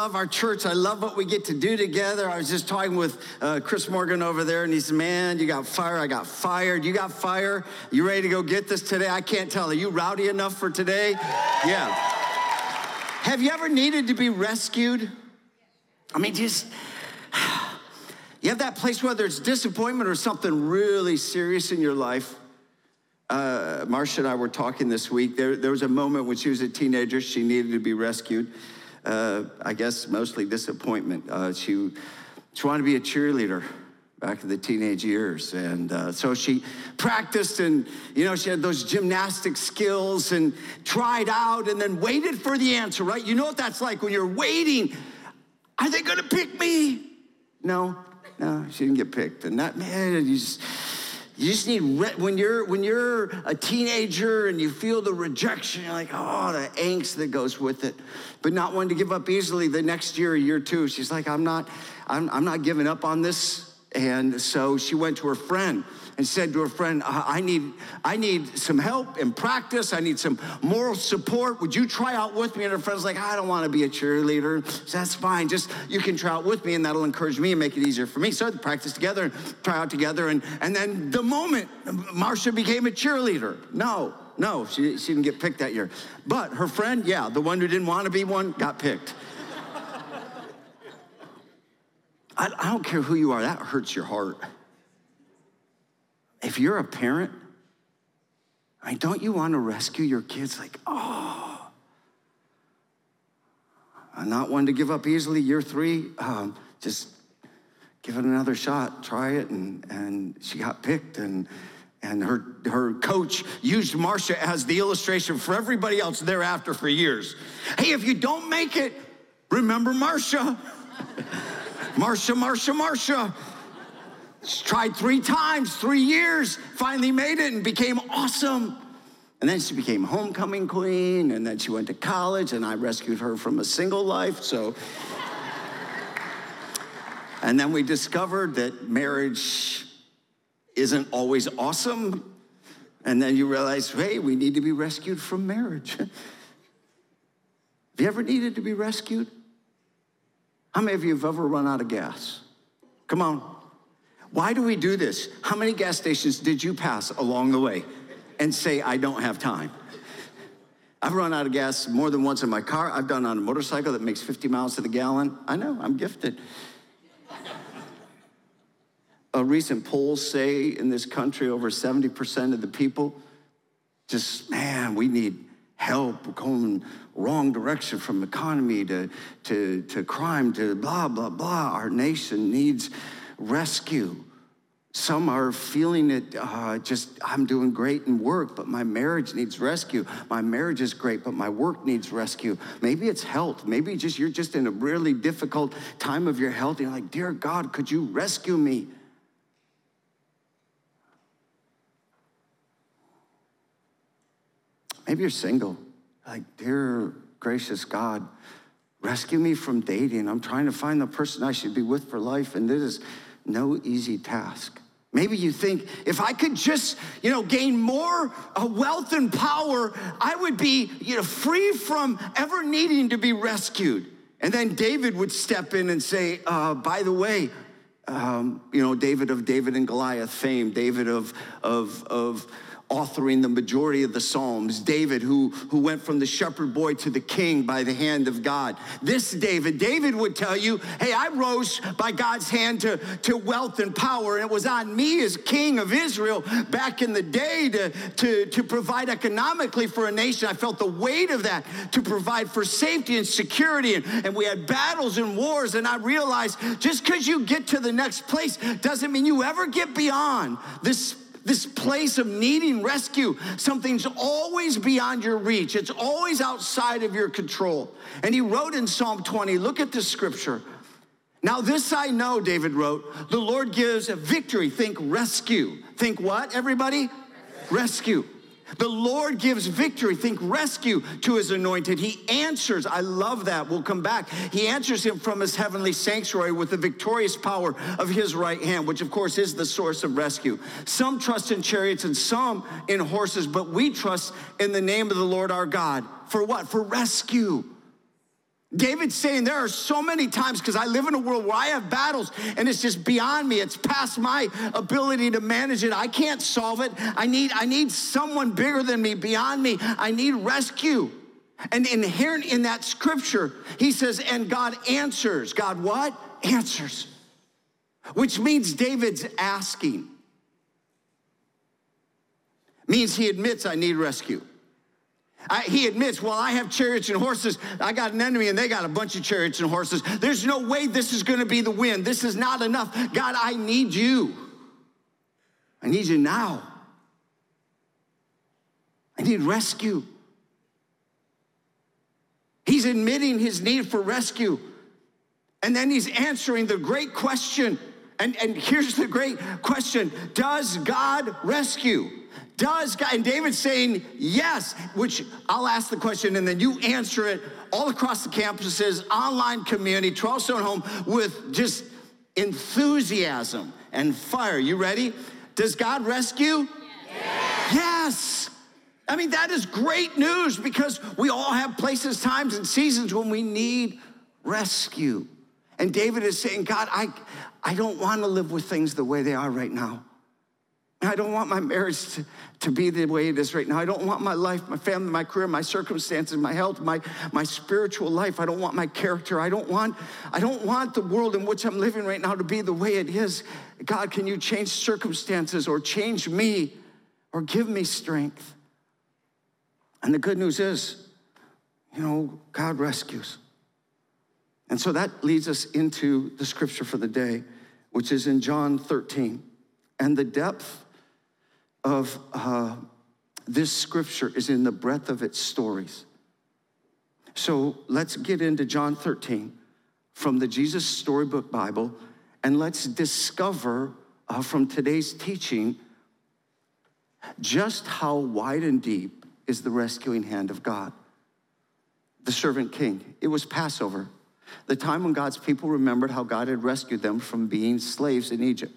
Love our church. I love what we get to do together. I was just talking with uh, Chris Morgan over there, and he said, Man, you got fire. I got fired. You got fire. You ready to go get this today? I can't tell. Are you rowdy enough for today? Yeah. Have you ever needed to be rescued? I mean, just. You have that place, whether it's disappointment or something really serious in your life. Uh, Marcia and I were talking this week. There, there was a moment when she was a teenager, she needed to be rescued uh, I guess mostly disappointment. Uh, she, she wanted to be a cheerleader back in the teenage years. And uh, so she practiced and, you know, she had those gymnastic skills and tried out and then waited for the answer, right? You know what that's like when you're waiting. Are they gonna pick me? No, no, she didn't get picked. And that, man, you just, you just need when you're when you're a teenager and you feel the rejection, you're like, oh, the angst that goes with it, but not wanting to give up easily. The next year, year two, she's like, I'm not, I'm, I'm not giving up on this. And so she went to her friend and said to her friend, I need, I need some help in practice. I need some moral support. Would you try out with me? And her friend's like, I don't want to be a cheerleader. So that's fine. Just you can try out with me, and that'll encourage me and make it easier for me. So they practice together and try out together. And, and then the moment Marcia became a cheerleader, no, no, she, she didn't get picked that year. But her friend, yeah, the one who didn't want to be one, got picked. I don't care who you are, that hurts your heart. If you're a parent, I don't you want to rescue your kids? Like, oh, I'm not one to give up easily. Year three, um, just give it another shot, try it. And, and she got picked. And, and her, her coach used Marcia as the illustration for everybody else thereafter for years. Hey, if you don't make it, remember Marcia. Marcia, Marcia, Marcia. Tried three times, three years, finally made it and became awesome. And then she became homecoming queen, and then she went to college, and I rescued her from a single life. So, and then we discovered that marriage isn't always awesome. And then you realize, hey, we need to be rescued from marriage. Have you ever needed to be rescued? How many of you have ever run out of gas? Come on. Why do we do this? How many gas stations did you pass along the way and say, I don't have time? I've run out of gas more than once in my car. I've done on a motorcycle that makes 50 miles to the gallon. I know, I'm gifted. a recent polls say in this country over 70% of the people just, man, we need help. We're going wrong direction from economy to, to, to crime to blah, blah, blah. Our nation needs rescue. Some are feeling it uh, just, I'm doing great in work, but my marriage needs rescue. My marriage is great, but my work needs rescue. Maybe it's health. Maybe just you're just in a really difficult time of your health. And you're like, Dear God, could you rescue me? Maybe you're single. Like, Dear gracious God, rescue me from dating. I'm trying to find the person I should be with for life, and this is no easy task. Maybe you think if I could just, you know, gain more uh, wealth and power, I would be, you know, free from ever needing to be rescued. And then David would step in and say, uh, by the way, um, you know, David of David and Goliath fame, David of, of, of, authoring the majority of the Psalms. David, who, who went from the shepherd boy to the king by the hand of God. This David, David would tell you, hey, I rose by God's hand to, to wealth and power, and it was on me as king of Israel back in the day to, to, to provide economically for a nation. I felt the weight of that to provide for safety and security, and, and we had battles and wars, and I realized just because you get to the next place doesn't mean you ever get beyond this this place of needing rescue. Something's always beyond your reach, it's always outside of your control. And he wrote in Psalm 20, look at this scripture. Now, this I know, David wrote, the Lord gives a victory. Think rescue. Think what, everybody? Rescue. The Lord gives victory. Think rescue to his anointed. He answers. I love that. We'll come back. He answers him from his heavenly sanctuary with the victorious power of his right hand, which of course is the source of rescue. Some trust in chariots and some in horses, but we trust in the name of the Lord our God. For what? For rescue. David's saying there are so many times because I live in a world where I have battles and it's just beyond me. It's past my ability to manage it. I can't solve it. I need, I need someone bigger than me, beyond me. I need rescue. And inherent in that scripture, he says, and God answers. God what? Answers. Which means David's asking. Means he admits I need rescue. I, he admits, well, I have chariots and horses. I got an enemy and they got a bunch of chariots and horses. There's no way this is going to be the win. This is not enough. God, I need you. I need you now. I need rescue. He's admitting his need for rescue. And then he's answering the great question. And, and here's the great question Does God rescue? Does God, and David's saying yes, which I'll ask the question and then you answer it all across the campuses, online community, 12 Stone Home with just enthusiasm and fire. You ready? Does God rescue? Yes. yes. I mean, that is great news because we all have places, times, and seasons when we need rescue. And David is saying, God, I, I don't want to live with things the way they are right now. I don't want my marriage to, to be the way it is right now. I don't want my life, my family, my career, my circumstances, my health, my, my spiritual life. I don't want my character. I don't want, I don't want the world in which I'm living right now to be the way it is. God, can you change circumstances or change me or give me strength? And the good news is, you know, God rescues. And so that leads us into the scripture for the day, which is in John 13. And the depth of uh, this scripture is in the breadth of its stories. So let's get into John 13 from the Jesus Storybook Bible, and let's discover uh, from today's teaching just how wide and deep is the rescuing hand of God. The servant king, it was Passover, the time when God's people remembered how God had rescued them from being slaves in Egypt.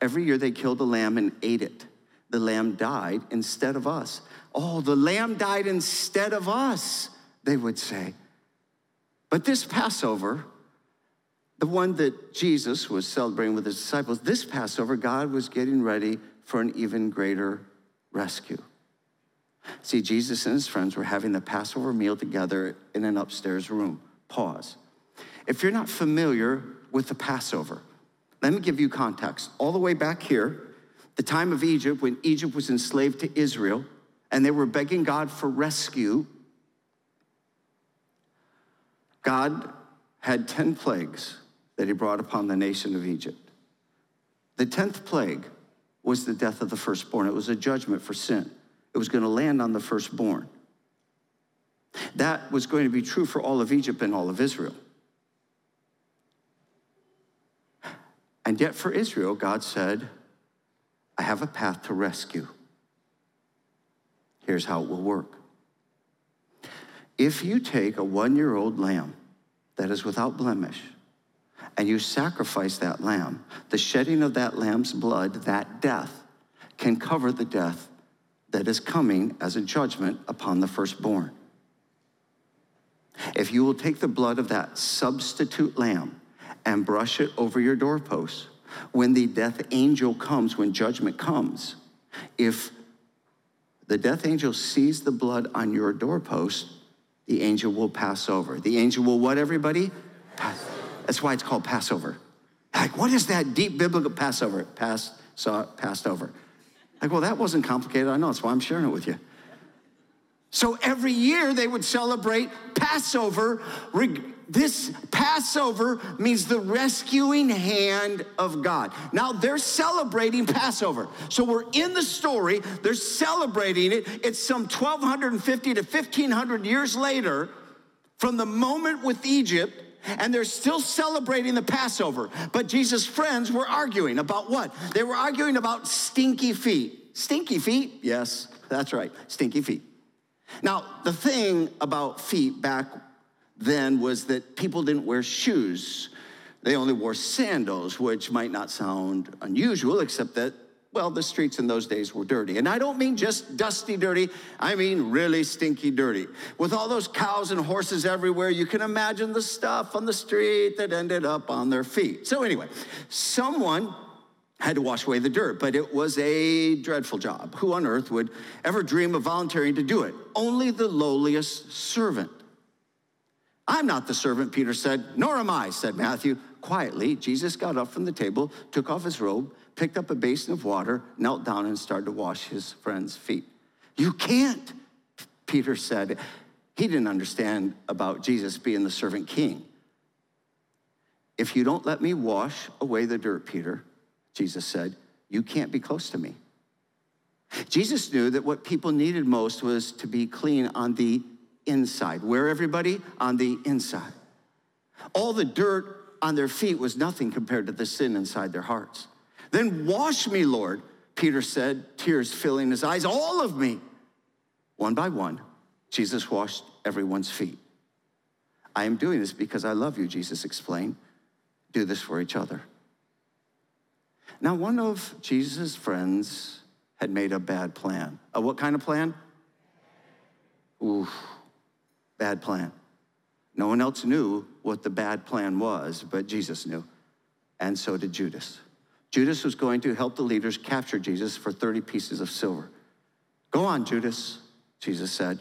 Every year they killed a lamb and ate it the lamb died instead of us. Oh, the lamb died instead of us, they would say. But this Passover, the one that Jesus was celebrating with his disciples, this Passover, God was getting ready for an even greater rescue. See, Jesus and his friends were having the Passover meal together in an upstairs room. Pause. If you're not familiar with the Passover, let me give you context. All the way back here, the time of Egypt, when Egypt was enslaved to Israel, and they were begging God for rescue, God had 10 plagues that he brought upon the nation of Egypt. The 10th plague was the death of the firstborn. It was a judgment for sin. It was going to land on the firstborn. That was going to be true for all of Egypt and all of Israel. And yet, for Israel, God said, I have a path to rescue. Here's how it will work. If you take a one year old lamb that is without blemish and you sacrifice that lamb, the shedding of that lamb's blood, that death, can cover the death that is coming as a judgment upon the firstborn. If you will take the blood of that substitute lamb and brush it over your doorpost, when the death angel comes, when judgment comes, if the death angel sees the blood on your doorpost, the angel will pass over. The angel will what, everybody? Pass. That's why it's called Passover. Like, what is that deep biblical Passover? Passed, saw, passed over. Like, well, that wasn't complicated. I know. That's why I'm sharing it with you. So every year they would celebrate Passover this Passover means the rescuing hand of God. Now they're celebrating Passover. So we're in the story, they're celebrating it. It's some 1250 to 1500 years later from the moment with Egypt and they're still celebrating the Passover. But Jesus' friends were arguing about what? They were arguing about stinky feet. Stinky feet? Yes, that's right, stinky feet. Now, the thing about feet back then was that people didn't wear shoes. They only wore sandals, which might not sound unusual, except that, well, the streets in those days were dirty. And I don't mean just dusty dirty, I mean really stinky dirty. With all those cows and horses everywhere, you can imagine the stuff on the street that ended up on their feet. So, anyway, someone had to wash away the dirt, but it was a dreadful job. Who on earth would ever dream of volunteering to do it? Only the lowliest servant. I'm not the servant, Peter said, nor am I, said Matthew. Quietly, Jesus got up from the table, took off his robe, picked up a basin of water, knelt down, and started to wash his friend's feet. You can't, Peter said. He didn't understand about Jesus being the servant king. If you don't let me wash away the dirt, Peter, Jesus said, you can't be close to me. Jesus knew that what people needed most was to be clean on the inside. Where, everybody? On the inside. All the dirt on their feet was nothing compared to the sin inside their hearts. Then wash me, Lord, Peter said, tears filling his eyes, all of me. One by one, Jesus washed everyone's feet. I am doing this because I love you, Jesus explained. Do this for each other. Now, one of Jesus' friends had made a bad plan. A what kind of plan? Ooh, bad plan. No one else knew what the bad plan was, but Jesus knew. And so did Judas. Judas was going to help the leaders capture Jesus for 30 pieces of silver. Go on, Judas, Jesus said.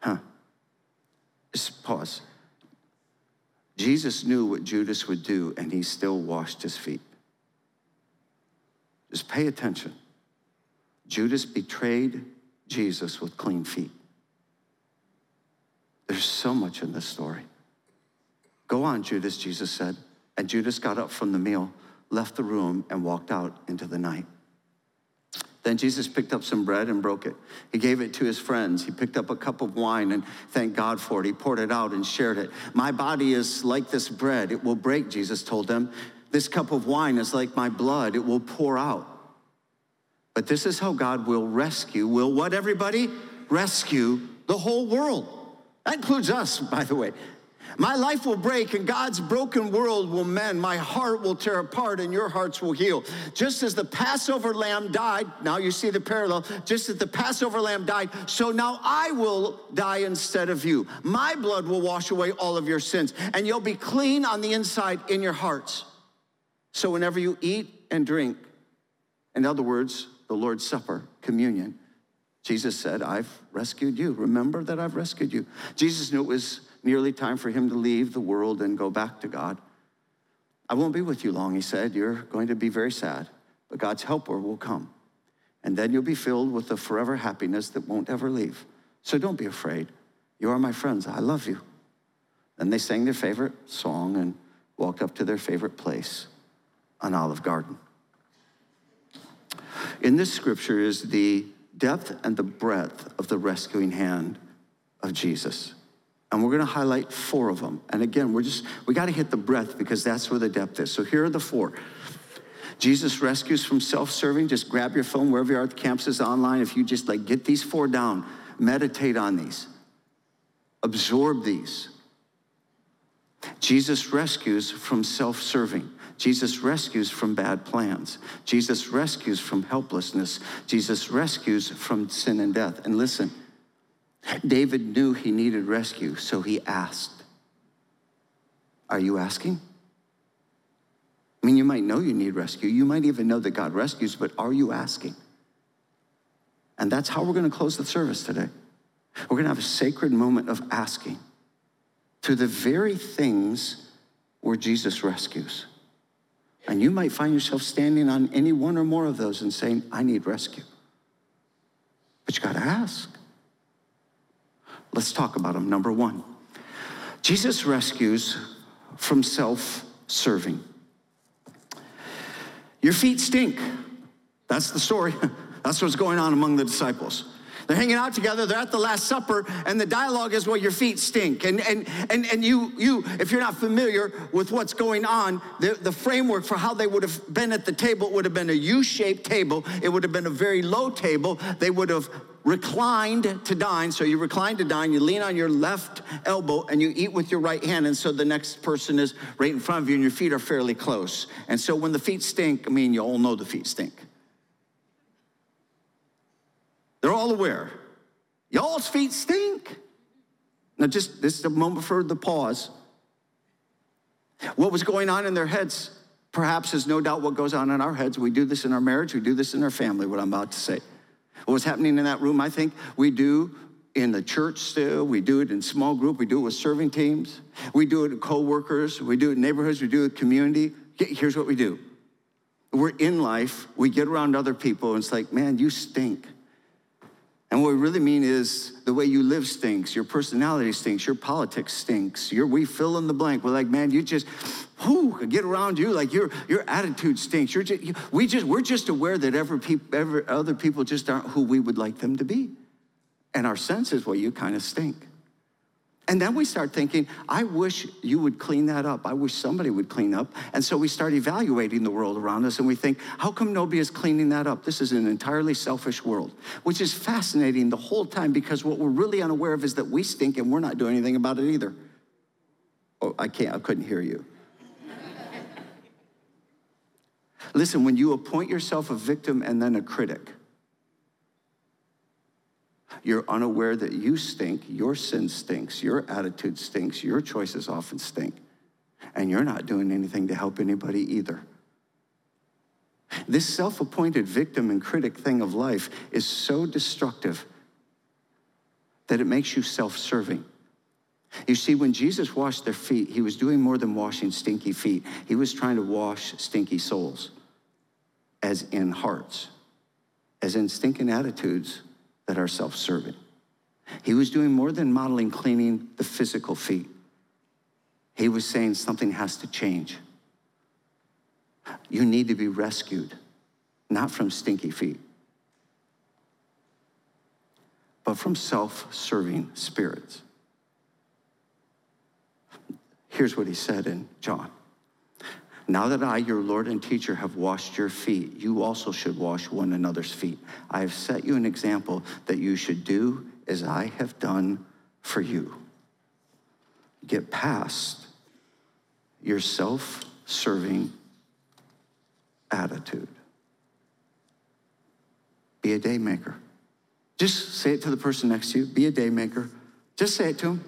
Huh. Just pause. Jesus knew what Judas would do, and he still washed his feet. Just pay attention. Judas betrayed Jesus with clean feet. There's so much in this story. Go on, Judas, Jesus said. And Judas got up from the meal, left the room, and walked out into the night. Then Jesus picked up some bread and broke it. He gave it to his friends. He picked up a cup of wine and thanked God for it. He poured it out and shared it. My body is like this bread. It will break, Jesus told them. This cup of wine is like my blood. It will pour out. But this is how God will rescue, will what, everybody? Rescue the whole world. That includes us, by the way. My life will break and God's broken world will mend. My heart will tear apart and your hearts will heal. Just as the Passover lamb died, now you see the parallel, just as the Passover lamb died, so now I will die instead of you. My blood will wash away all of your sins and you'll be clean on the inside in your hearts. So whenever you eat and drink, in other words, the Lord's Supper, communion, Jesus said, I've rescued you. Remember that I've rescued you. Jesus knew it was nearly time for him to leave the world and go back to God. I won't be with you long, he said. You're going to be very sad, but God's helper will come. And then you'll be filled with a forever happiness that won't ever leave. So don't be afraid. You are my friends. I love you. Then they sang their favorite song and walked up to their favorite place, an olive garden. In this scripture is the depth and the breadth of the rescuing hand of Jesus. And we're going to highlight four of them. And again, we're just, we got to hit the breadth because that's where the depth is. So here are the four. Jesus rescues from self serving. Just grab your phone wherever you are at the campuses online. If you just like get these four down, meditate on these, absorb these. Jesus rescues from self serving. Jesus rescues from bad plans. Jesus rescues from helplessness. Jesus rescues from sin and death. And listen, David knew he needed rescue, so he asked. Are you asking? I mean, you might know you need rescue. You might even know that God rescues, but are you asking? And that's how we're going to close the service today. We're going to have a sacred moment of asking to the very things where Jesus rescues. And you might find yourself standing on any one or more of those and saying, I need rescue. But you got to ask. Let's talk about them. Number one, Jesus rescues from self serving. Your feet stink. That's the story. That's what's going on among the disciples. They're hanging out together, they're at the Last Supper, and the dialogue is, well, your feet stink. And, and, and, and you, you, if you're not familiar with what's going on, the, the framework for how they would have been at the table would have been a U shaped table. It would have been a very low table. They would have reclined to dine. So you recline to dine, you lean on your left elbow, and you eat with your right hand. And so the next person is right in front of you, and your feet are fairly close. And so when the feet stink, I mean, you all know the feet stink. They're all aware. Y'all's feet stink. Now, just this is a moment for the pause. What was going on in their heads, perhaps, is no doubt what goes on in our heads. We do this in our marriage, we do this in our family, what I'm about to say. What was happening in that room, I think we do in the church still. We do it in small group. We do it with serving teams. We do it with co-workers. We do it in neighborhoods. We do it community. Here's what we do. We're in life. We get around other people, and it's like, man, you stink. And what we really mean is the way you live stinks, your personality stinks, your politics stinks. We fill in the blank. We're like, man, you just, whoo, get around you. Like your, your attitude stinks. You're just, you, we just, we're just aware that every, peop, every other people just aren't who we would like them to be. And our sense is, well, you kind of stink. And then we start thinking, I wish you would clean that up. I wish somebody would clean up. And so we start evaluating the world around us and we think, how come nobody is cleaning that up? This is an entirely selfish world, which is fascinating the whole time because what we're really unaware of is that we stink and we're not doing anything about it either. Oh, I can't, I couldn't hear you. Listen, when you appoint yourself a victim and then a critic, you're unaware that you stink, your sin stinks, your attitude stinks, your choices often stink, and you're not doing anything to help anybody either. This self appointed victim and critic thing of life is so destructive that it makes you self serving. You see, when Jesus washed their feet, he was doing more than washing stinky feet. He was trying to wash stinky souls, as in hearts, as in stinking attitudes that are self serving. He was doing more than modeling cleaning the physical feet. He was saying something has to change. You need to be rescued, not from stinky feet, but from self serving spirits. Here's what he said in John now that I, your Lord and teacher, have washed your feet, you also should wash one another's feet. I have set you an example that you should do as I have done for you. Get past your self serving attitude. Be a day maker. Just say it to the person next to you. Be a day maker. Just say it to him.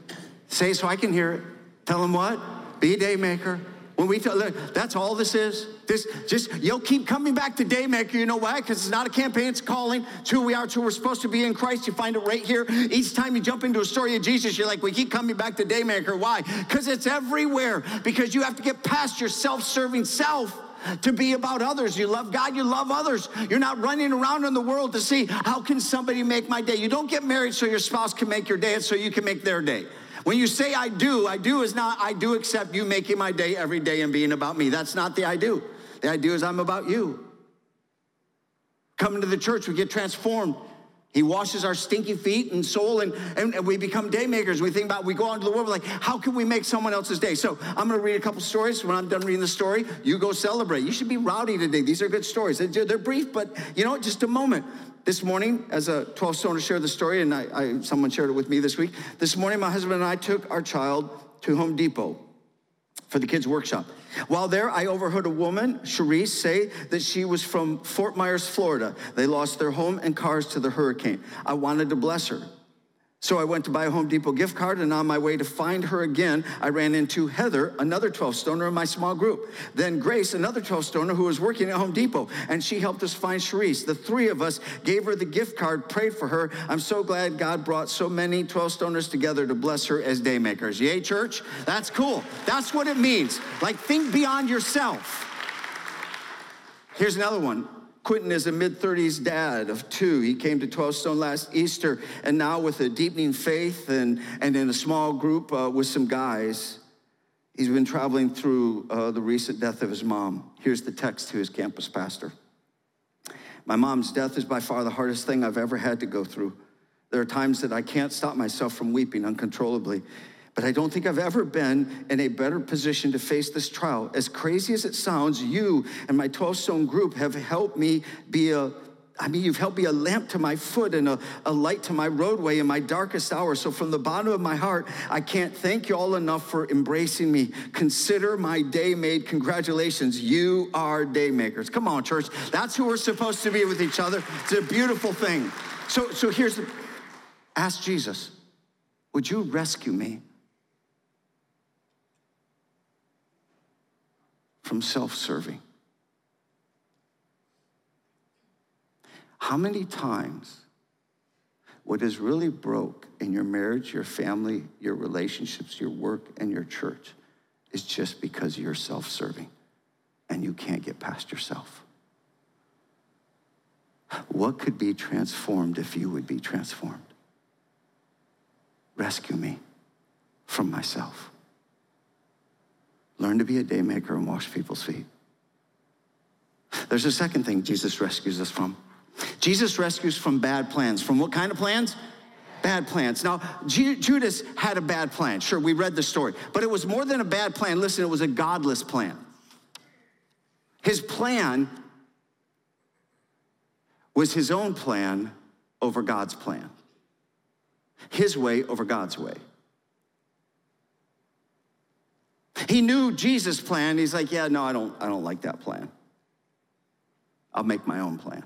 Say it so I can hear it. Tell him what? Be a daymaker. When we tell, that's all this is. This just you'll keep coming back to Daymaker. You know why? Because it's not a campaign; it's calling. It's who we are. It's who we're supposed to be in Christ. You find it right here. Each time you jump into a story of Jesus, you're like, we keep coming back to Daymaker. Why? Because it's everywhere. Because you have to get past your self-serving self to be about others. You love God, you love others. You're not running around in the world to see how can somebody make my day. You don't get married so your spouse can make your day and so you can make their day. When you say I do, I do is not I do accept you making my day every day and being about me. That's not the I do. The I do is I'm about you. Coming to the church, we get transformed. He washes our stinky feet and soul, and, and, and we become day makers. We think about, we go out into the world, like, how can we make someone else's day? So I'm gonna read a couple stories. When I'm done reading the story, you go celebrate. You should be rowdy today. These are good stories. They're, they're brief, but you know, just a moment. This morning, as a 12 stoner shared the story, and I, I, someone shared it with me this week. This morning, my husband and I took our child to Home Depot for the kids' workshop. While there, I overheard a woman, Cherise, say that she was from Fort Myers, Florida. They lost their home and cars to the hurricane. I wanted to bless her. So I went to buy a Home Depot gift card, and on my way to find her again, I ran into Heather, another 12 stoner in my small group. Then Grace, another 12 stoner who was working at Home Depot, and she helped us find Cherise. The three of us gave her the gift card, prayed for her. I'm so glad God brought so many 12 stoners together to bless her as daymakers. Yay, church? That's cool. That's what it means. Like, think beyond yourself. Here's another one. Quentin is a mid 30s dad of two. He came to 12 Stone last Easter, and now with a deepening faith and, and in a small group uh, with some guys, he's been traveling through uh, the recent death of his mom. Here's the text to his campus pastor My mom's death is by far the hardest thing I've ever had to go through. There are times that I can't stop myself from weeping uncontrollably. But I don't think I've ever been in a better position to face this trial. As crazy as it sounds, you and my 12 stone group have helped me be a I mean, you've helped be a lamp to my foot and a, a light to my roadway in my darkest hour. So, from the bottom of my heart, I can't thank you all enough for embracing me. Consider my day made. Congratulations. You are day makers. Come on, church. That's who we're supposed to be with each other. It's a beautiful thing. So, so here's the ask Jesus, would you rescue me from self serving? How many times what is really broke in your marriage, your family, your relationships, your work, and your church is just because you're self serving and you can't get past yourself? What could be transformed if you would be transformed? Rescue me from myself. Learn to be a daymaker and wash people's feet. There's a second thing Jesus rescues us from. Jesus rescues from bad plans. From what kind of plans? Bad plans. Now, Judas had a bad plan. Sure, we read the story, but it was more than a bad plan. Listen, it was a godless plan. His plan was his own plan over God's plan, his way over God's way. He knew Jesus' plan. He's like, yeah, no, I don't, I don't like that plan. I'll make my own plan.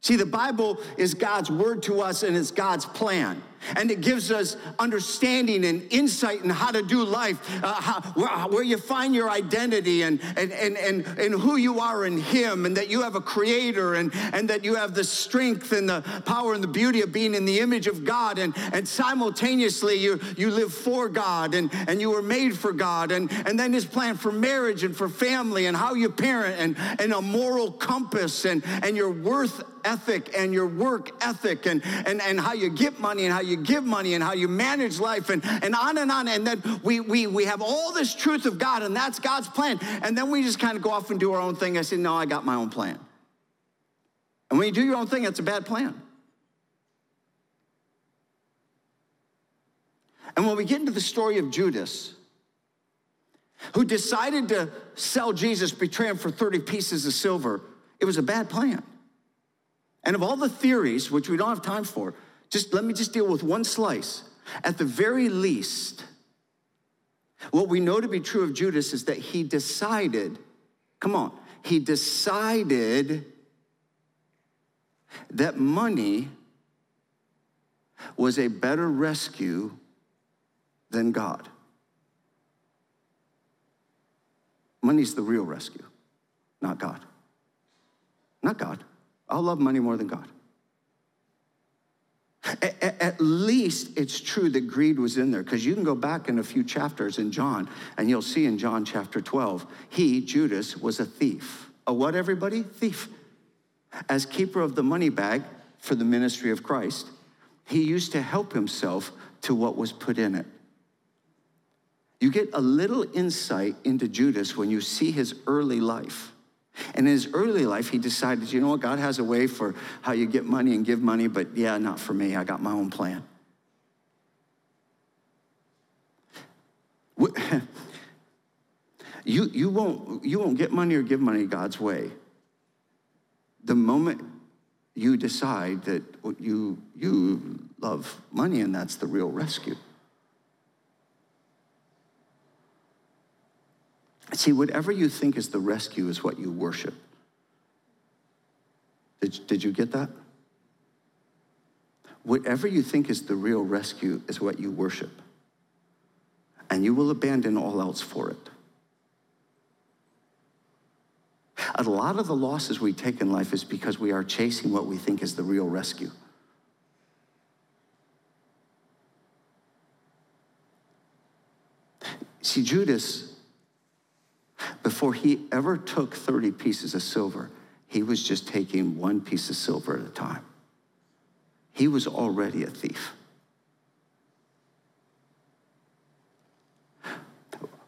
See, the Bible is God's word to us and it's God's plan. And it gives us understanding and insight in how to do life, uh, how, where, where, you find your identity and, and, and, and, and who you are in Him, and that you have a creator, and, and that you have the strength and the power and the beauty of being in the image of God. And, and simultaneously, you, you live for God and, and you were made for God. And, and then His plan for marriage and for family and how you parent and, and a moral compass and, and your worth ethic and your work ethic and, and, and how you get money and how you give money and how you manage life and, and on and on. And then we, we, we have all this truth of God and that's God's plan. And then we just kind of go off and do our own thing. I say, no, I got my own plan. And when you do your own thing, that's a bad plan. And when we get into the story of Judas, who decided to sell Jesus, betray him for 30 pieces of silver, it was a bad plan. And of all the theories, which we don't have time for, just let me just deal with one slice. At the very least, what we know to be true of Judas is that he decided, come on, he decided that money was a better rescue than God. Money's the real rescue, not God. Not God. I'll love money more than God. At least it's true that greed was in there because you can go back in a few chapters in John and you'll see in John chapter 12, he, Judas, was a thief. A what, everybody? Thief. As keeper of the money bag for the ministry of Christ, he used to help himself to what was put in it. You get a little insight into Judas when you see his early life. And in his early life, he decided, you know what, God has a way for how you get money and give money, but yeah, not for me. I got my own plan. You, you, won't, you won't get money or give money God's way. The moment you decide that you, you love money and that's the real rescue. See, whatever you think is the rescue is what you worship. Did, did you get that? Whatever you think is the real rescue is what you worship. And you will abandon all else for it. A lot of the losses we take in life is because we are chasing what we think is the real rescue. See, Judas before he ever took 30 pieces of silver, he was just taking one piece of silver at a time. He was already a thief.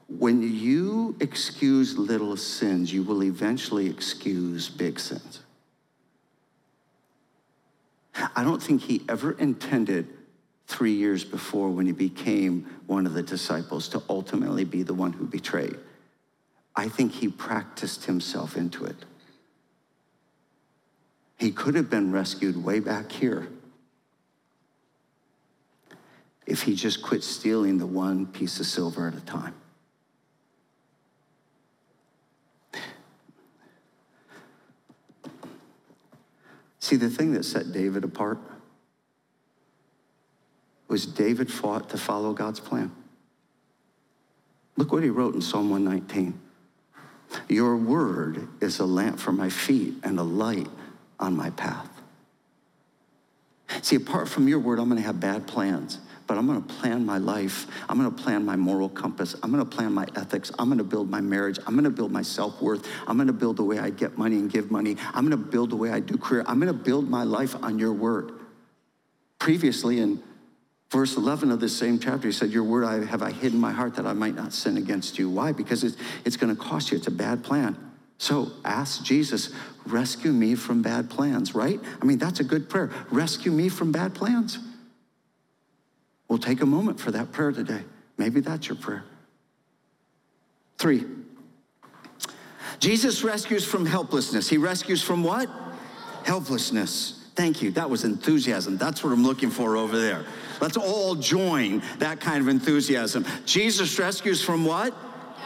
When you excuse little sins, you will eventually excuse big sins. I don't think he ever intended three years before when he became one of the disciples to ultimately be the one who betrayed. I think he practiced himself into it. He could have been rescued way back here if he just quit stealing the one piece of silver at a time. See, the thing that set David apart was David fought to follow God's plan. Look what he wrote in Psalm 119. Your word is a lamp for my feet and a light on my path. See, apart from your word, I'm going to have bad plans, but I'm going to plan my life. I'm going to plan my moral compass. I'm going to plan my ethics. I'm going to build my marriage. I'm going to build my self worth. I'm going to build the way I get money and give money. I'm going to build the way I do career. I'm going to build my life on your word. Previously, in verse 11 of this same chapter, he said, Your word I, have I hidden my heart that I might not sin against you. Why? Because it's, it's going to cost you. It's a bad plan. So ask Jesus, rescue me from bad plans, right? I mean, that's a good prayer. Rescue me from bad plans. We'll take a moment for that prayer today. Maybe that's your prayer. Three, Jesus rescues from helplessness. He rescues from what? Helplessness. Thank you. That was enthusiasm. That's what I'm looking for over there. Let's all join that kind of enthusiasm. Jesus rescues from what?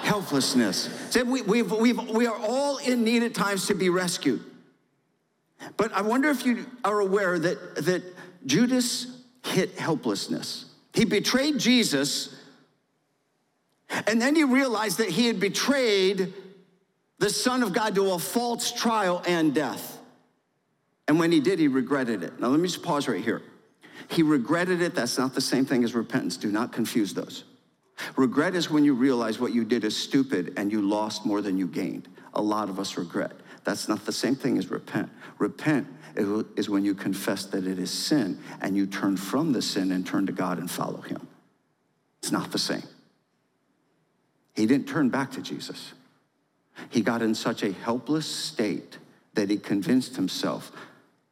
Helplessness. So we, we've, we've, we are all in need at times to be rescued. But I wonder if you are aware that, that Judas hit helplessness. He betrayed Jesus, and then he realized that he had betrayed the Son of God to a false trial and death. And when he did, he regretted it. Now, let me just pause right here. He regretted it. That's not the same thing as repentance. Do not confuse those. Regret is when you realize what you did is stupid and you lost more than you gained. A lot of us regret. That's not the same thing as repent. Repent is when you confess that it is sin and you turn from the sin and turn to God and follow Him. It's not the same. He didn't turn back to Jesus. He got in such a helpless state that he convinced himself,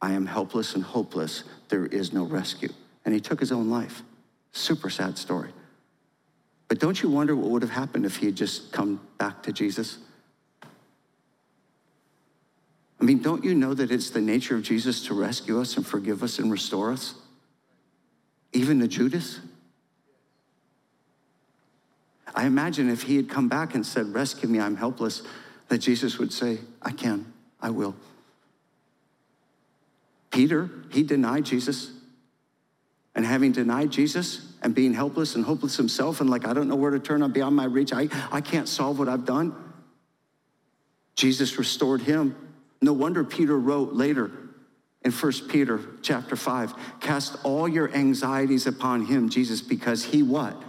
I am helpless and hopeless. There is no rescue. And he took his own life. Super sad story. But don't you wonder what would have happened if he had just come back to Jesus? I mean, don't you know that it's the nature of Jesus to rescue us and forgive us and restore us? Even to Judas? I imagine if he had come back and said, Rescue me, I'm helpless, that Jesus would say, I can, I will. Peter, he denied Jesus. And having denied Jesus and being helpless and hopeless himself, and like, I don't know where to turn, I'm beyond my reach, I, I can't solve what I've done. Jesus restored him no wonder Peter wrote later in 1 Peter chapter 5, cast all your anxieties upon him, Jesus, because he what?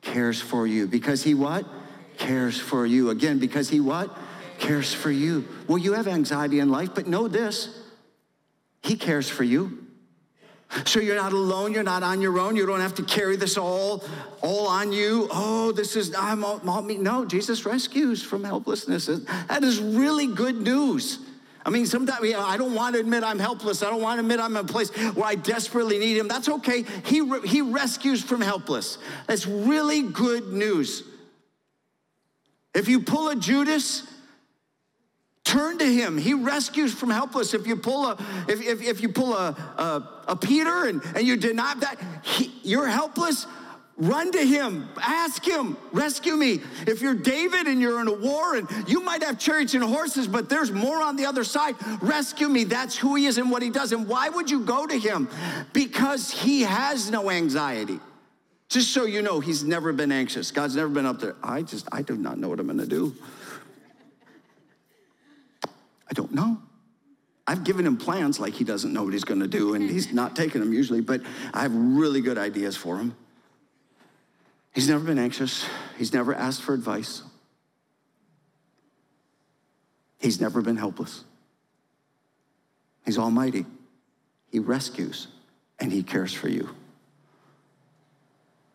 Cares for you. Because he what? Cares for you. Again, because he what? Cares for you. Well, you have anxiety in life, but know this. He cares for you. So you're not alone, you're not on your own. You don't have to carry this all all on you. Oh, this is I'm all, me. No, Jesus rescues from helplessness. That is really good news. I mean, sometimes I don't want to admit I'm helpless. I don't want to admit I'm in a place where I desperately need him. That's okay. He, he rescues from helpless. That's really good news. If you pull a Judas, turn to him. He rescues from helpless. If you pull a, if, if, if you pull a, a, a Peter and, and you deny that, he, you're helpless, Run to him, ask him, rescue me. If you're David and you're in a war and you might have chariots and horses, but there's more on the other side, rescue me. That's who he is and what he does. And why would you go to him? Because he has no anxiety. Just so you know, he's never been anxious. God's never been up there. I just, I do not know what I'm gonna do. I don't know. I've given him plans like he doesn't know what he's gonna do, and he's not taking them usually, but I have really good ideas for him. He's never been anxious. He's never asked for advice. He's never been helpless. He's almighty. He rescues and he cares for you.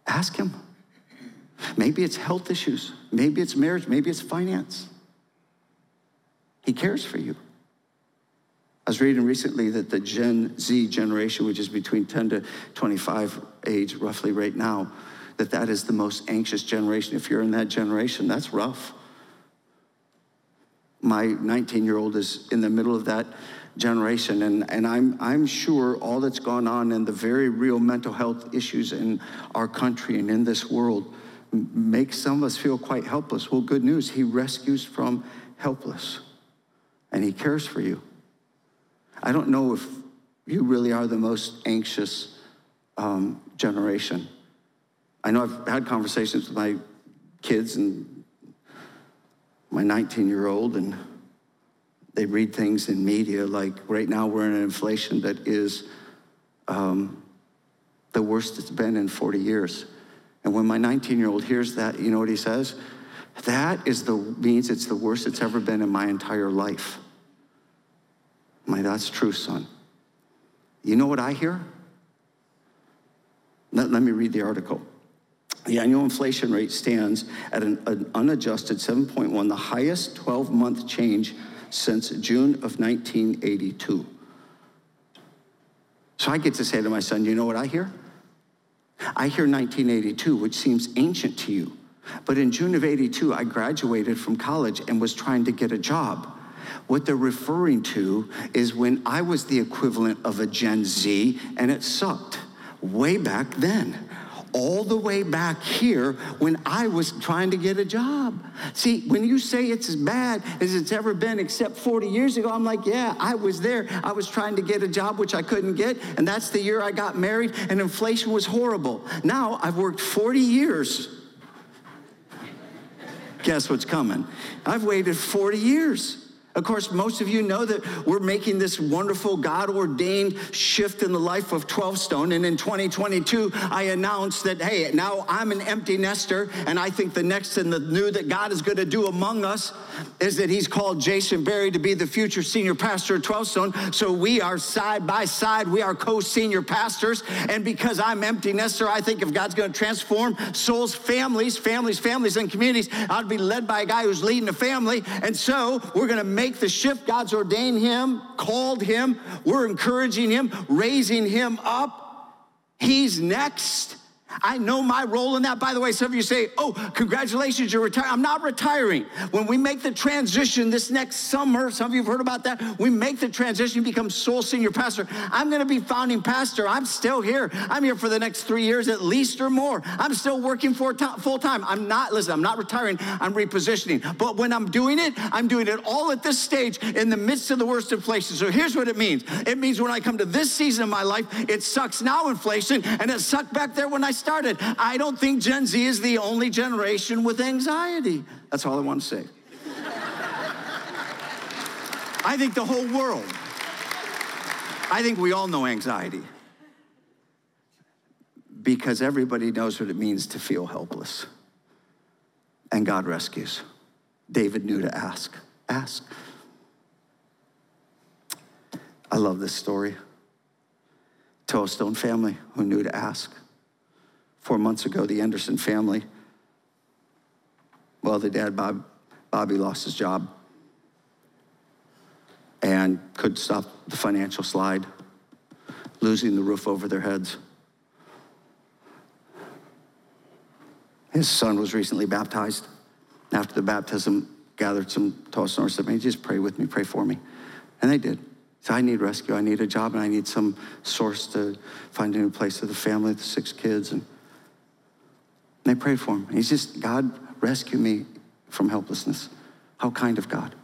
Ask him. Maybe it's health issues. Maybe it's marriage. Maybe it's finance. He cares for you. I was reading recently that the Gen Z generation, which is between 10 to 25 age roughly right now, that that is the most anxious generation. If you're in that generation, that's rough. My 19 year old is in the middle of that generation, and, and I'm, I'm sure all that's gone on and the very real mental health issues in our country and in this world makes some of us feel quite helpless. Well, good news, He rescues from helpless, and He cares for you. I don't know if you really are the most anxious um, generation. I know I've had conversations with my kids and my 19 year old, and they read things in media like right now we're in an inflation that is um, the worst it's been in 40 years. And when my 19 year old hears that, you know what he says? That is the means it's the worst it's ever been in my entire life. My, that's true, son. You know what I hear? Let, let me read the article. The annual inflation rate stands at an, an unadjusted 7.1, the highest 12 month change since June of 1982. So I get to say to my son, You know what I hear? I hear 1982, which seems ancient to you. But in June of 82, I graduated from college and was trying to get a job. What they're referring to is when I was the equivalent of a Gen Z and it sucked way back then all the way back here when I was trying to get a job. See, when you say it's as bad as it's ever been, except 40 years ago, I'm like, yeah, I was there. I was trying to get a job, which I couldn't get. And that's the year I got married, and inflation was horrible. Now I've worked 40 years. Guess what's coming? I've waited 40 years. Of course, most of you know that we're making this wonderful God ordained shift in the life of 12 Stone. And in 2022, I announced that, hey, now I'm an empty nester. And I think the next and the new that God is going to do among us is that He's called Jason Berry to be the future senior pastor at 12 Stone. So we are side by side, we are co senior pastors. And because I'm empty nester, I think if God's going to transform souls, families, families, families, and communities, I'd be led by a guy who's leading a family. And so we're going to make the shift. God's ordained him, called him. We're encouraging him, raising him up. He's next. I know my role in that. By the way, some of you say, Oh, congratulations, you're retiring. I'm not retiring. When we make the transition this next summer, some of you have heard about that. We make the transition, become sole senior pastor. I'm going to be founding pastor. I'm still here. I'm here for the next three years at least or more. I'm still working full time. I'm not, listen, I'm not retiring. I'm repositioning. But when I'm doing it, I'm doing it all at this stage in the midst of the worst inflation. So here's what it means it means when I come to this season of my life, it sucks now, inflation, and it sucked back there when I started. I don't think Gen Z is the only generation with anxiety. That's all I want to say. I think the whole world, I think we all know anxiety because everybody knows what it means to feel helpless. And God rescues. David knew to ask. Ask. I love this story. 12 Stone family who knew to ask four months ago, the Anderson family, well, the dad, Bob, Bobby, lost his job and could stop the financial slide, losing the roof over their heads. His son was recently baptized. After the baptism, gathered some Toasters said, Man, just pray with me, pray for me. And they did. So I need rescue, I need a job, and I need some source to find a new place for the family, the six kids. And and prayed for him. He's just, God, rescue me from helplessness. How kind of God.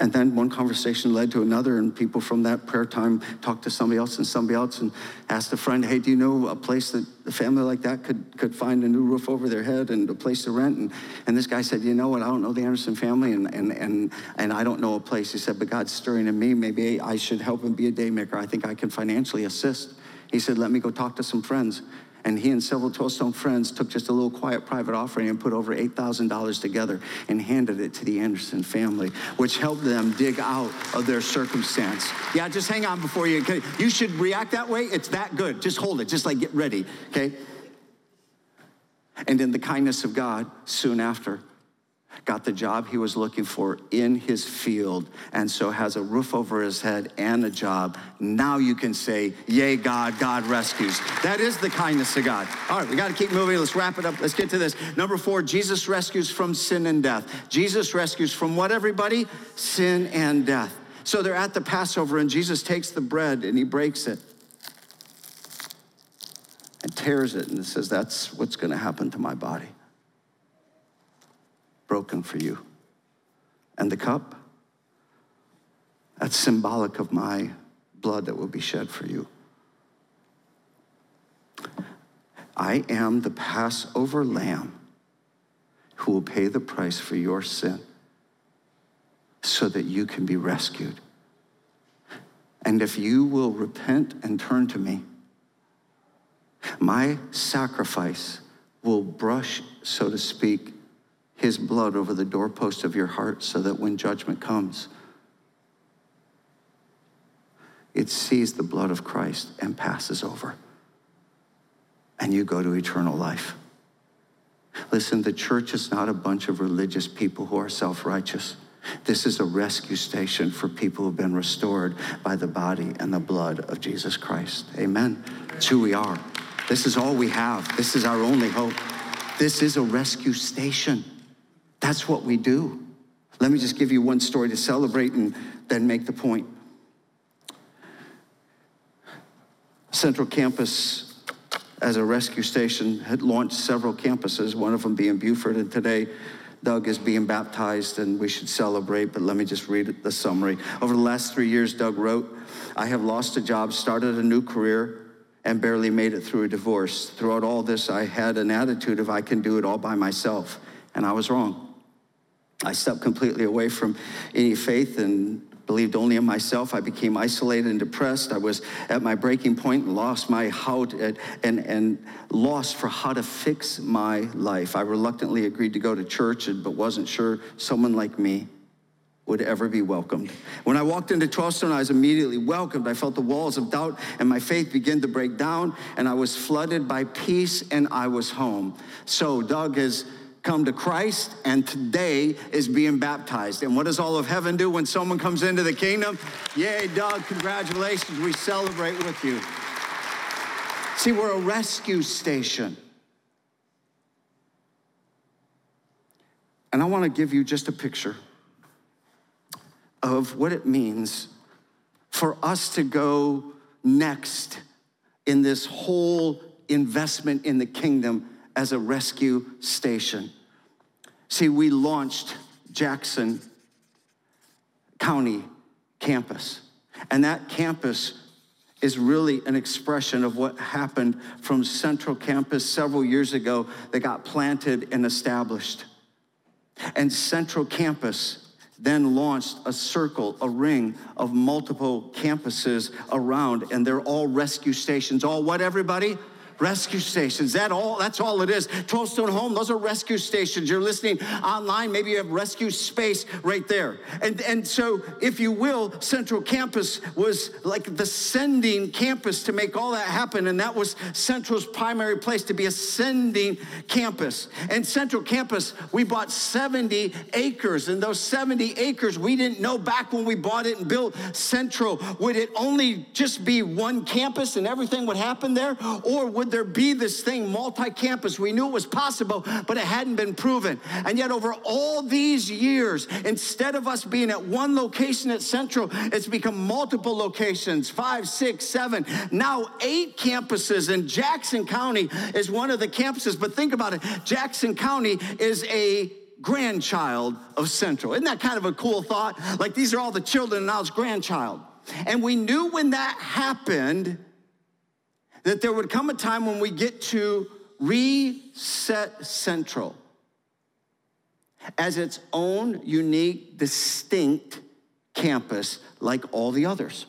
And then one conversation led to another, and people from that prayer time talked to somebody else and somebody else and asked a friend, Hey, do you know a place that a family like that could, could find a new roof over their head and a place to rent? And, and this guy said, You know what? I don't know the Anderson family, and, and, and, and I don't know a place. He said, But God's stirring in me. Maybe I should help him be a daymaker. I think I can financially assist. He said, Let me go talk to some friends. And he and several 12 Stone friends took just a little quiet private offering and put over $8,000 together and handed it to the Anderson family, which helped them dig out of their circumstance. Yeah, just hang on before you? You should react that way. It's that good. Just hold it. Just like get ready, okay? And in the kindness of God, soon after, got the job he was looking for in his field, and so has a roof over his head and a job. Now you can say, Yay, God, God rescues. That is the kindness of God. All right, we got to keep moving. Let's wrap it up. Let's get to this. Number four, Jesus rescues from sin and death. Jesus rescues from what, everybody? Sin and death. So they're at the Passover, and Jesus takes the bread and he breaks it and tears it and says, That's what's going to happen to my body broken for you. And the cup, that's symbolic of my blood that will be shed for you. I am the Passover lamb who will pay the price for your sin so that you can be rescued. And if you will repent and turn to me, my sacrifice will brush, so to speak, his blood over the doorpost of your heart so that when judgment comes, it sees the blood of Christ and passes over. And you go to eternal life. Listen, the church is not a bunch of religious people who are self righteous. This is a rescue station for people who've been restored by the body and the blood of Jesus Christ. Amen. It's who we are. This is all we have. This is our only hope. This is a rescue station. That's what we do. Let me just give you one story to celebrate and then make the point. Central Campus, as a rescue station, had launched several campuses, one of them being Buford, and today Doug is being baptized and we should celebrate, but let me just read the summary. Over the last three years, Doug wrote, I have lost a job, started a new career, and barely made it through a divorce. Throughout all this, I had an attitude of I can do it all by myself, and I was wrong. I stepped completely away from any faith and believed only in myself. I became isolated and depressed. I was at my breaking point and lost my how to, and, and lost for how to fix my life. I reluctantly agreed to go to church, but wasn't sure someone like me would ever be welcomed. When I walked into 12 Stone, I was immediately welcomed. I felt the walls of doubt and my faith begin to break down, and I was flooded by peace and I was home. So, Doug has come to Christ and today is being baptized. And what does all of heaven do when someone comes into the kingdom? Yay, Doug, congratulations. We celebrate with you. See, we're a rescue station. And I want to give you just a picture of what it means for us to go next in this whole investment in the kingdom as a rescue station. See, we launched Jackson County campus, and that campus is really an expression of what happened from Central Campus several years ago that got planted and established. And Central Campus then launched a circle, a ring of multiple campuses around, and they're all rescue stations. All what, everybody? Rescue stations. That all, that's all it is. 12 Stone Home, those are rescue stations. You're listening online, maybe you have rescue space right there. And, and so, if you will, Central Campus was like the sending campus to make all that happen. And that was Central's primary place to be a sending campus. And Central Campus, we bought 70 acres. And those 70 acres, we didn't know back when we bought it and built Central, would it only just be one campus and everything would happen there? Or would would there be this thing, multi campus? We knew it was possible, but it hadn't been proven. And yet, over all these years, instead of us being at one location at Central, it's become multiple locations five, six, seven, now eight campuses. And Jackson County is one of the campuses. But think about it Jackson County is a grandchild of Central. Isn't that kind of a cool thought? Like these are all the children, and now it's grandchild. And we knew when that happened that there would come a time when we get to reset Central as its own unique, distinct campus like all the others.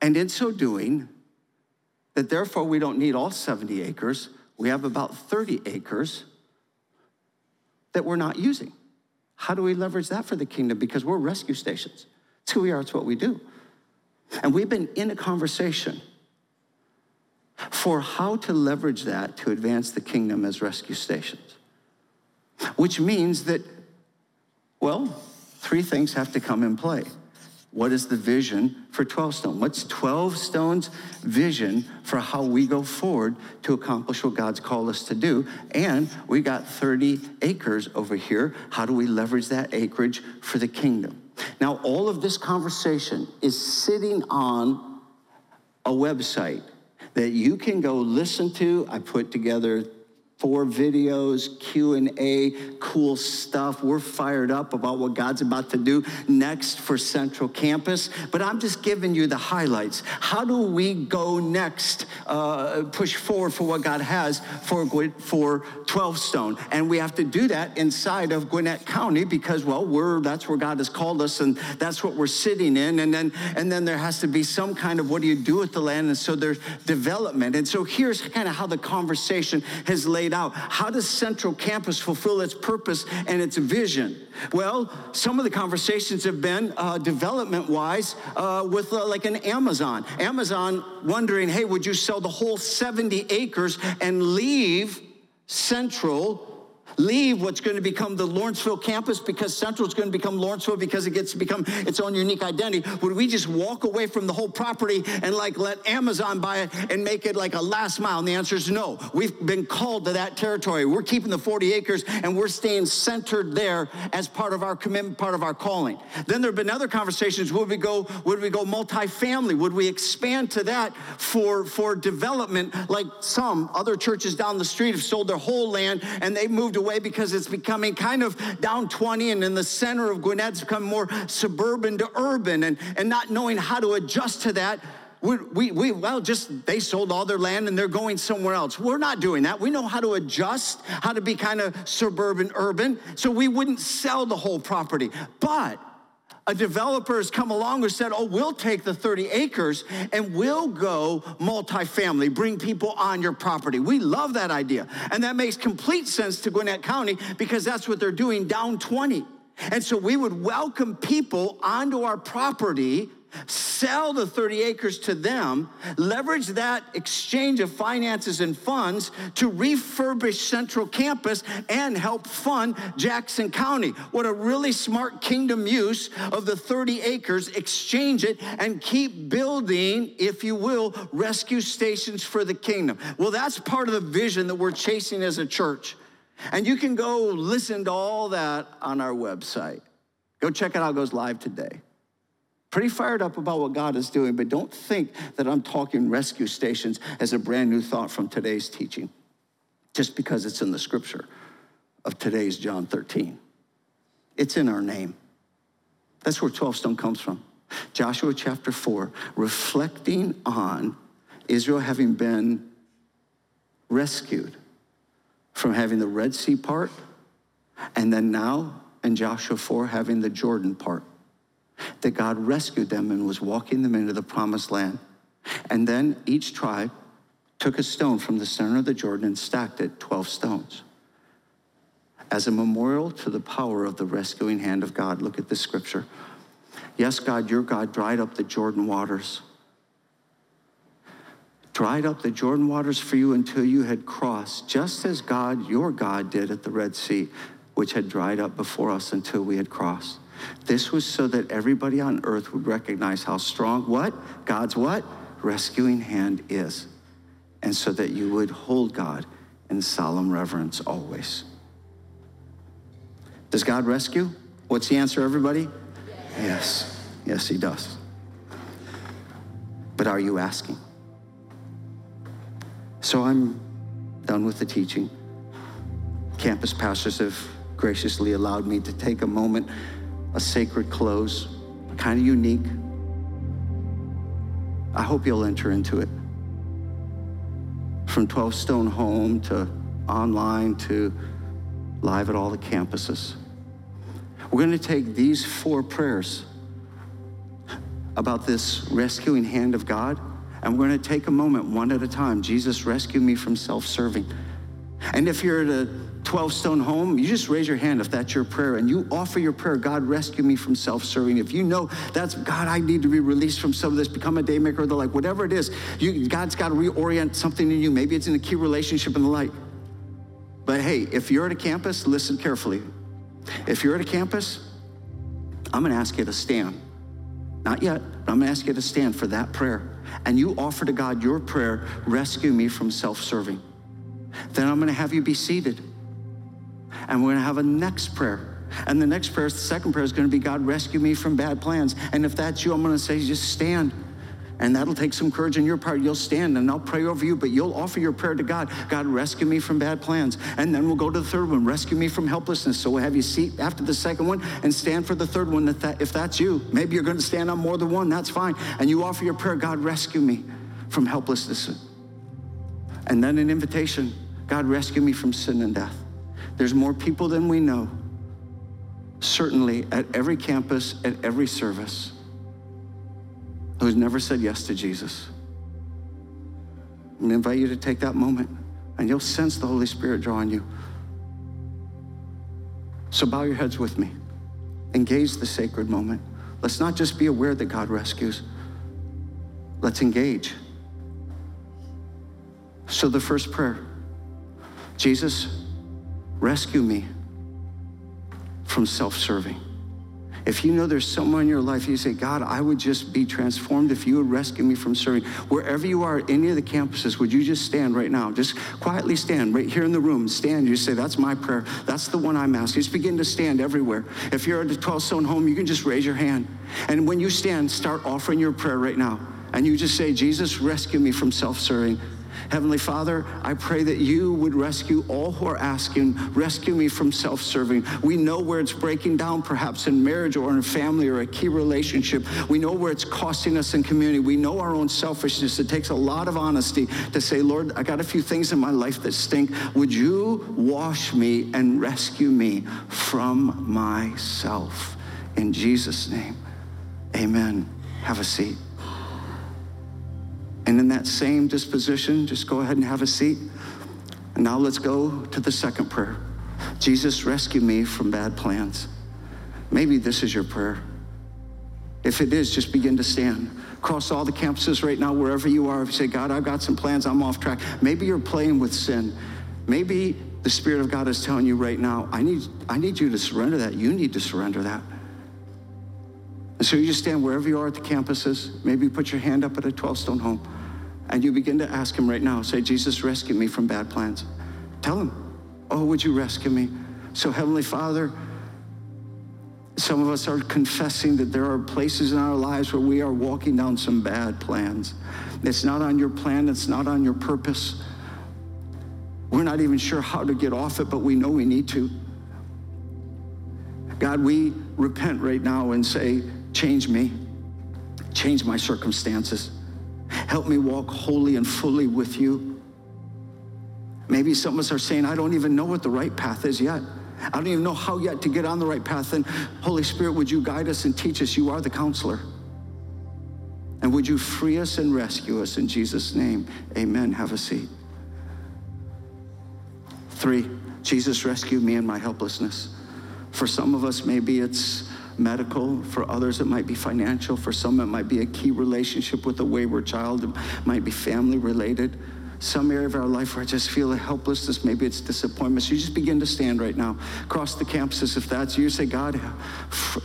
And in so doing, that therefore we don't need all 70 acres, we have about 30 acres that we're not using. How do we leverage that for the kingdom? Because we're rescue stations. It's who we are, it's what we do. And we've been in a conversation for how to leverage that to advance the kingdom as rescue stations. which means that, well, three things have to come in play. What is the vision for 12 Stone? What's 12 Stone's vision for how we go forward to accomplish what God's called us to do? And we got 30 acres over here. How do we leverage that acreage for the kingdom? Now, all of this conversation is sitting on a website that you can go listen to. I put together four videos, Q&A, cool stuff. We're fired up about what God's about to do next for Central Campus, but I'm just giving you the highlights. How do we go next, uh, push forward for what God has for, for 12 Stone? And we have to do that inside of Gwinnett County because, well, we're, that's where God has called us and that's what we're sitting in. And then, and then there has to be some kind of what do you do with the land? And so there's development. And so here's kind of how the conversation has laid out. How does Central Campus fulfill its purpose and its vision? Well, some of the conversations have been uh, development wise uh, with uh, like an Amazon. Amazon wondering, hey, would you sell the whole 70 acres and leave Central leave what's going to become the Lawrenceville campus because Central is going to become Lawrenceville because it gets to become its own unique identity? Would we just walk away from the whole property and like let Amazon buy it and make it like a last mile? And the answer is no. We've been called to that territory. We're keeping the 40 acres and we're staying centered there as part of our commitment, part of our calling. Then there have been other conversations. Would we go, would we go multifamily? Would we expand to that for, for development like some other churches down the street have sold their whole land and they moved away away because it's becoming kind of down 20 and in the center of Gwinnett's become more suburban to urban and, and not knowing how to adjust to that. We, we, we, well, just they sold all their land and they're going somewhere else. We're not doing that. We know how to adjust, how to be kind of suburban, urban, so we wouldn't sell the whole property. But a developer has come along who said, Oh, we'll take the 30 acres and we'll go multifamily, bring people on your property. We love that idea. And that makes complete sense to Gwinnett County because that's what they're doing down 20. And so we would welcome people onto our property sell the 30 acres to them, leverage that exchange of finances and funds to refurbish Central Campus and help fund Jackson County. What a really smart kingdom use of the 30 acres, exchange it and keep building, if you will, rescue stations for the kingdom. Well, that's part of the vision that we're chasing as a church. And you can go listen to all that on our website. Go check it out, it goes live today pretty fired up about what God is doing, but don't think that I'm talking rescue stations as a brand new thought from today's teaching, just because it's in the scripture of today's John 13. It's in our name. That's where 12 stone comes from. Joshua chapter 4, reflecting on Israel having been rescued from having the Red Sea part, and then now in Joshua 4 having the Jordan part that God rescued them and was walking them into the promised land. And then each tribe took a stone from the center of the Jordan and stacked it 12 stones as a memorial to the power of the rescuing hand of God. Look at this scripture. Yes, God, your God dried up the Jordan waters. Dried up the Jordan waters for you until you had crossed, just as God, your God, did at the Red Sea, which had dried up before us until we had crossed. This was so that everybody on earth would recognize how strong what? God's what? Rescuing hand is. And so that you would hold God in solemn reverence always. Does God rescue? What's the answer, everybody? Yes. Yes, He does. But are you asking? So I'm done with the teaching. Campus pastors have graciously allowed me to take a moment a sacred close, kind of unique. I hope you'll enter into it. From 12 Stone Home to online to live at all the campuses. We're going to take these four prayers about this rescuing hand of God, and we're going to take a moment one at a time. Jesus, rescue me from self serving. And if you're at a 12 stone home, you just raise your hand if that's your prayer and you offer your prayer God, rescue me from self serving. If you know that's God, I need to be released from some of this, become a daymaker, or the like, whatever it is, you, God's got to reorient something in you. Maybe it's in a key relationship and the like. But hey, if you're at a campus, listen carefully. If you're at a campus, I'm going to ask you to stand. Not yet, but I'm going to ask you to stand for that prayer. And you offer to God your prayer, rescue me from self serving. Then I'm going to have you be seated. And we're going to have a next prayer. And the next prayer, the second prayer is going to be God, rescue me from bad plans. And if that's you, I'm going to say, just stand. And that'll take some courage on your part. You'll stand and I'll pray over you, but you'll offer your prayer to God. God, rescue me from bad plans. And then we'll go to the third one, rescue me from helplessness. So we'll have you seat after the second one and stand for the third one. If, that, if that's you, maybe you're going to stand on more than one, that's fine. And you offer your prayer, God, rescue me from helplessness. And then an invitation, God, rescue me from sin and death. There's more people than we know, certainly at every campus, at every service who's never said yes to Jesus. To invite you to take that moment and you'll sense the Holy Spirit drawing you. So bow your heads with me. Engage the sacred moment. Let's not just be aware that God rescues, let's engage. So, the first prayer Jesus, rescue me from self serving. If you know there's someone in your life, you say, God, I would just be transformed if you would rescue me from serving. Wherever you are, at any of the campuses, would you just stand right now? Just quietly stand right here in the room. Stand. You say, That's my prayer. That's the one I'm asking. Just begin to stand everywhere. If you're at a 12 stone home, you can just raise your hand. And when you stand, start offering your prayer right now. And you just say, Jesus, rescue me from self serving. Heavenly Father, I pray that you would rescue all who are asking, rescue me from self serving. We know where it's breaking down, perhaps in marriage or in family or a key relationship. We know where it's costing us in community. We know our own selfishness. It takes a lot of honesty to say, Lord, I got a few things in my life that stink. Would you wash me and rescue me from myself? In Jesus' name, amen. Have a seat. And in that same disposition, just go ahead and have a seat. And now let's go to the second prayer Jesus, rescue me from bad plans. Maybe this is your prayer. If it is, just begin to stand. Across all the campuses right now, wherever you are, if you say, God, I've got some plans, I'm off track. Maybe you're playing with sin. Maybe the Spirit of God is telling you right now, I need, I need you to surrender that. You need to surrender that. And so you just stand wherever you are at the campuses. Maybe you put your hand up at a 12 stone home and you begin to ask him right now say, Jesus, rescue me from bad plans. Tell him, Oh, would you rescue me? So, Heavenly Father, some of us are confessing that there are places in our lives where we are walking down some bad plans. It's not on your plan, it's not on your purpose. We're not even sure how to get off it, but we know we need to. God, we repent right now and say, Change me, change my circumstances. Help me walk wholly and fully with you. Maybe some of us are saying, I don't even know what the right path is yet. I don't even know how yet to get on the right path. And Holy Spirit, would you guide us and teach us? You are the counselor. And would you free us and rescue us in Jesus' name? Amen. Have a seat. Three, Jesus, rescue me in my helplessness. For some of us, maybe it's medical. For others, it might be financial. For some, it might be a key relationship with a wayward child. It might be family related. Some area of our life where I just feel a helplessness, maybe it's disappointment. So you just begin to stand right now across the campuses. If that's you, say, God,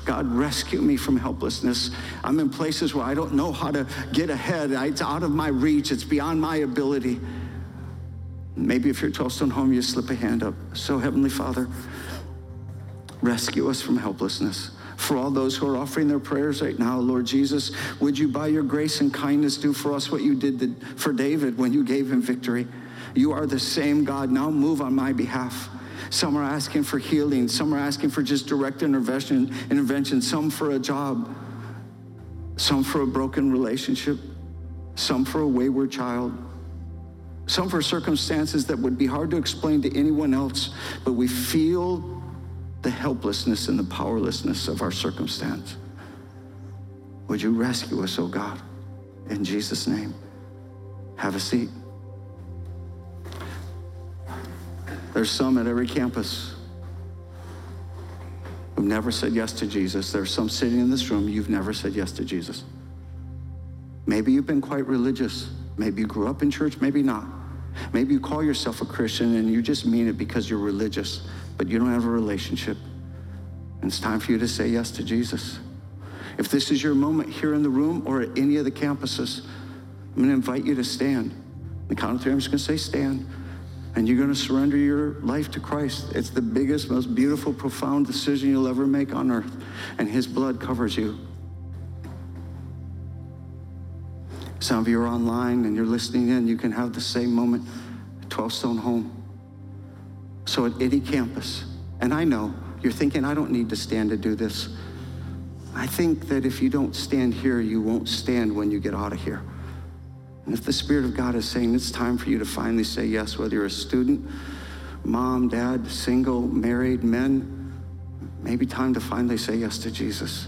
God, rescue me from helplessness. I'm in places where I don't know how to get ahead. It's out of my reach. It's beyond my ability. Maybe if you're 12 stone home, you slip a hand up. So, Heavenly Father, rescue us from helplessness for all those who are offering their prayers right now. Lord Jesus, would you, by your grace and kindness, do for us what you did for David when you gave him victory? You are the same God. Now move on my behalf. Some are asking for healing. Some are asking for just direct intervention, intervention. Some for a job. Some for a broken relationship. Some for a wayward child. Some for circumstances that would be hard to explain to anyone else, but we feel the helplessness and the powerlessness of our circumstance. Would you rescue us, oh God? In Jesus' name. Have a seat. There's some at every campus who've never said yes to Jesus. There's some sitting in this room, you've never said yes to Jesus. Maybe you've been quite religious. Maybe you grew up in church, maybe not. Maybe you call yourself a Christian and you just mean it because you're religious, but you don't have a relationship. And it's time for you to say yes to Jesus. If this is your moment here in the room or at any of the campuses, I'm going to invite you to stand. The count of three, I'm just going to say stand. And you're going to surrender your life to Christ. It's the biggest, most beautiful, profound decision you'll ever make on earth. And His blood covers you. Some of you are online and you're listening in. You can have the same moment at 12 Stone Home. So at any campus, and I know you're thinking, I don't need to stand to do this. I think that if you don't stand here, you won't stand when you get out of here. And if the Spirit of God is saying it's time for you to finally say yes, whether you're a student, mom, dad, single, married, men, maybe time to finally say yes to Jesus.